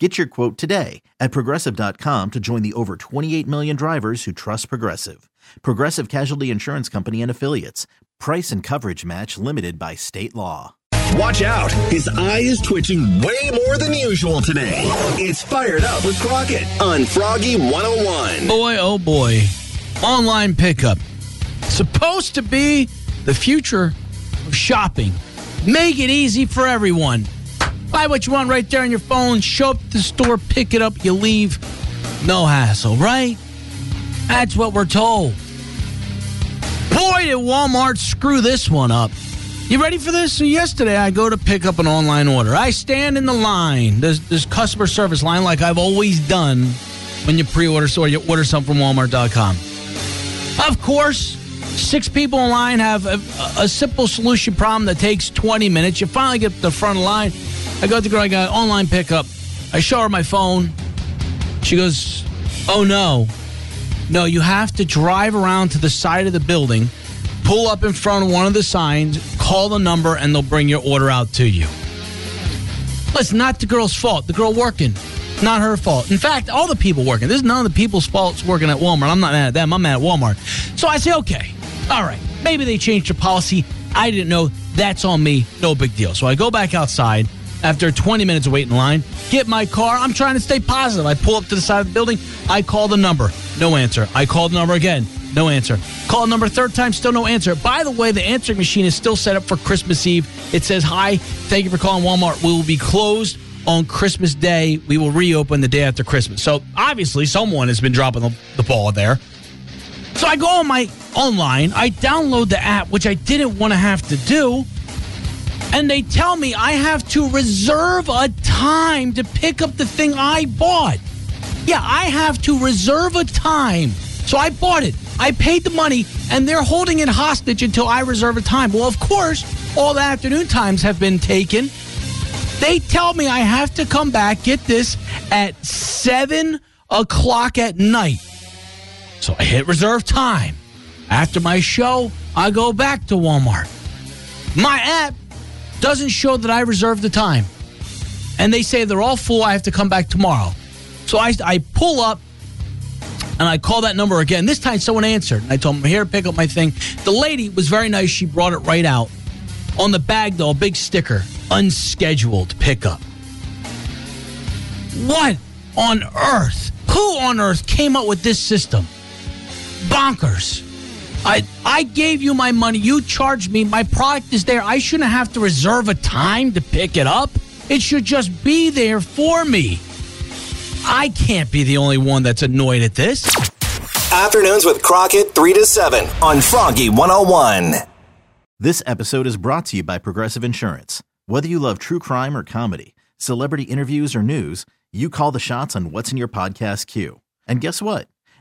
Get your quote today at progressive.com to join the over 28 million drivers who trust Progressive. Progressive Casualty Insurance Company and Affiliates. Price and coverage match limited by state law. Watch out. His eye is twitching way more than usual today. It's Fired Up with Crockett on Froggy 101. Boy, oh boy. Online pickup. Supposed to be the future of shopping. Make it easy for everyone. Buy what you want right there on your phone, show up the store, pick it up, you leave. No hassle, right? That's what we're told. Boy, did Walmart screw this one up. You ready for this? So yesterday I go to pick up an online order. I stand in the line, this, this customer service line like I've always done when you pre-order or you order something from Walmart.com. Of course, six people in line have a, a, simple solution problem that takes 20 minutes. You finally get to the front line. I go to the girl, I got online pickup. I show her my phone. She goes, Oh no. No, you have to drive around to the side of the building, pull up in front of one of the signs, call the number, and they'll bring your order out to you. Listen, not the girl's fault. The girl working. Not her fault. In fact, all the people working. This is none of the people's faults working at Walmart. I'm not mad at them. I'm mad at Walmart. So I say, okay, all right. Maybe they changed the policy. I didn't know. That's on me. No big deal. So I go back outside after 20 minutes of waiting in line, get my car. I'm trying to stay positive. I pull up to the side of the building. I call the number. No answer. I call the number again. No answer. Call the number third time. Still no answer. By the way, the answering machine is still set up for Christmas Eve. It says, Hi, thank you for calling Walmart. We will be closed on Christmas Day. We will reopen the day after Christmas. So obviously, someone has been dropping the, the ball there. So I go on my online, I download the app, which I didn't want to have to do and they tell me I have to reserve a time to pick up the thing I bought. Yeah, I have to reserve a time. So I bought it. I paid the money, and they're holding it hostage until I reserve a time. Well, of course, all the afternoon times have been taken. They tell me I have to come back, get this, at 7 o'clock at night. So I hit reserve time. After my show, I go back to Walmart. My app doesn't show that I reserved the time. And they say they're all full. I have to come back tomorrow. So I, I pull up and I call that number again. This time someone answered. And I told them, here, pick up my thing. The lady was very nice. She brought it right out. On the bag, though, a big sticker unscheduled pickup. What on earth? Who on earth came up with this system? Bonkers. I I gave you my money. You charged me. My product is there. I shouldn't have to reserve a time to pick it up. It should just be there for me. I can't be the only one that's annoyed at this. Afternoons with Crockett 3 to 7 on Froggy 101. This episode is brought to you by Progressive Insurance. Whether you love true crime or comedy, celebrity interviews or news, you call the shots on what's in your podcast queue. And guess what?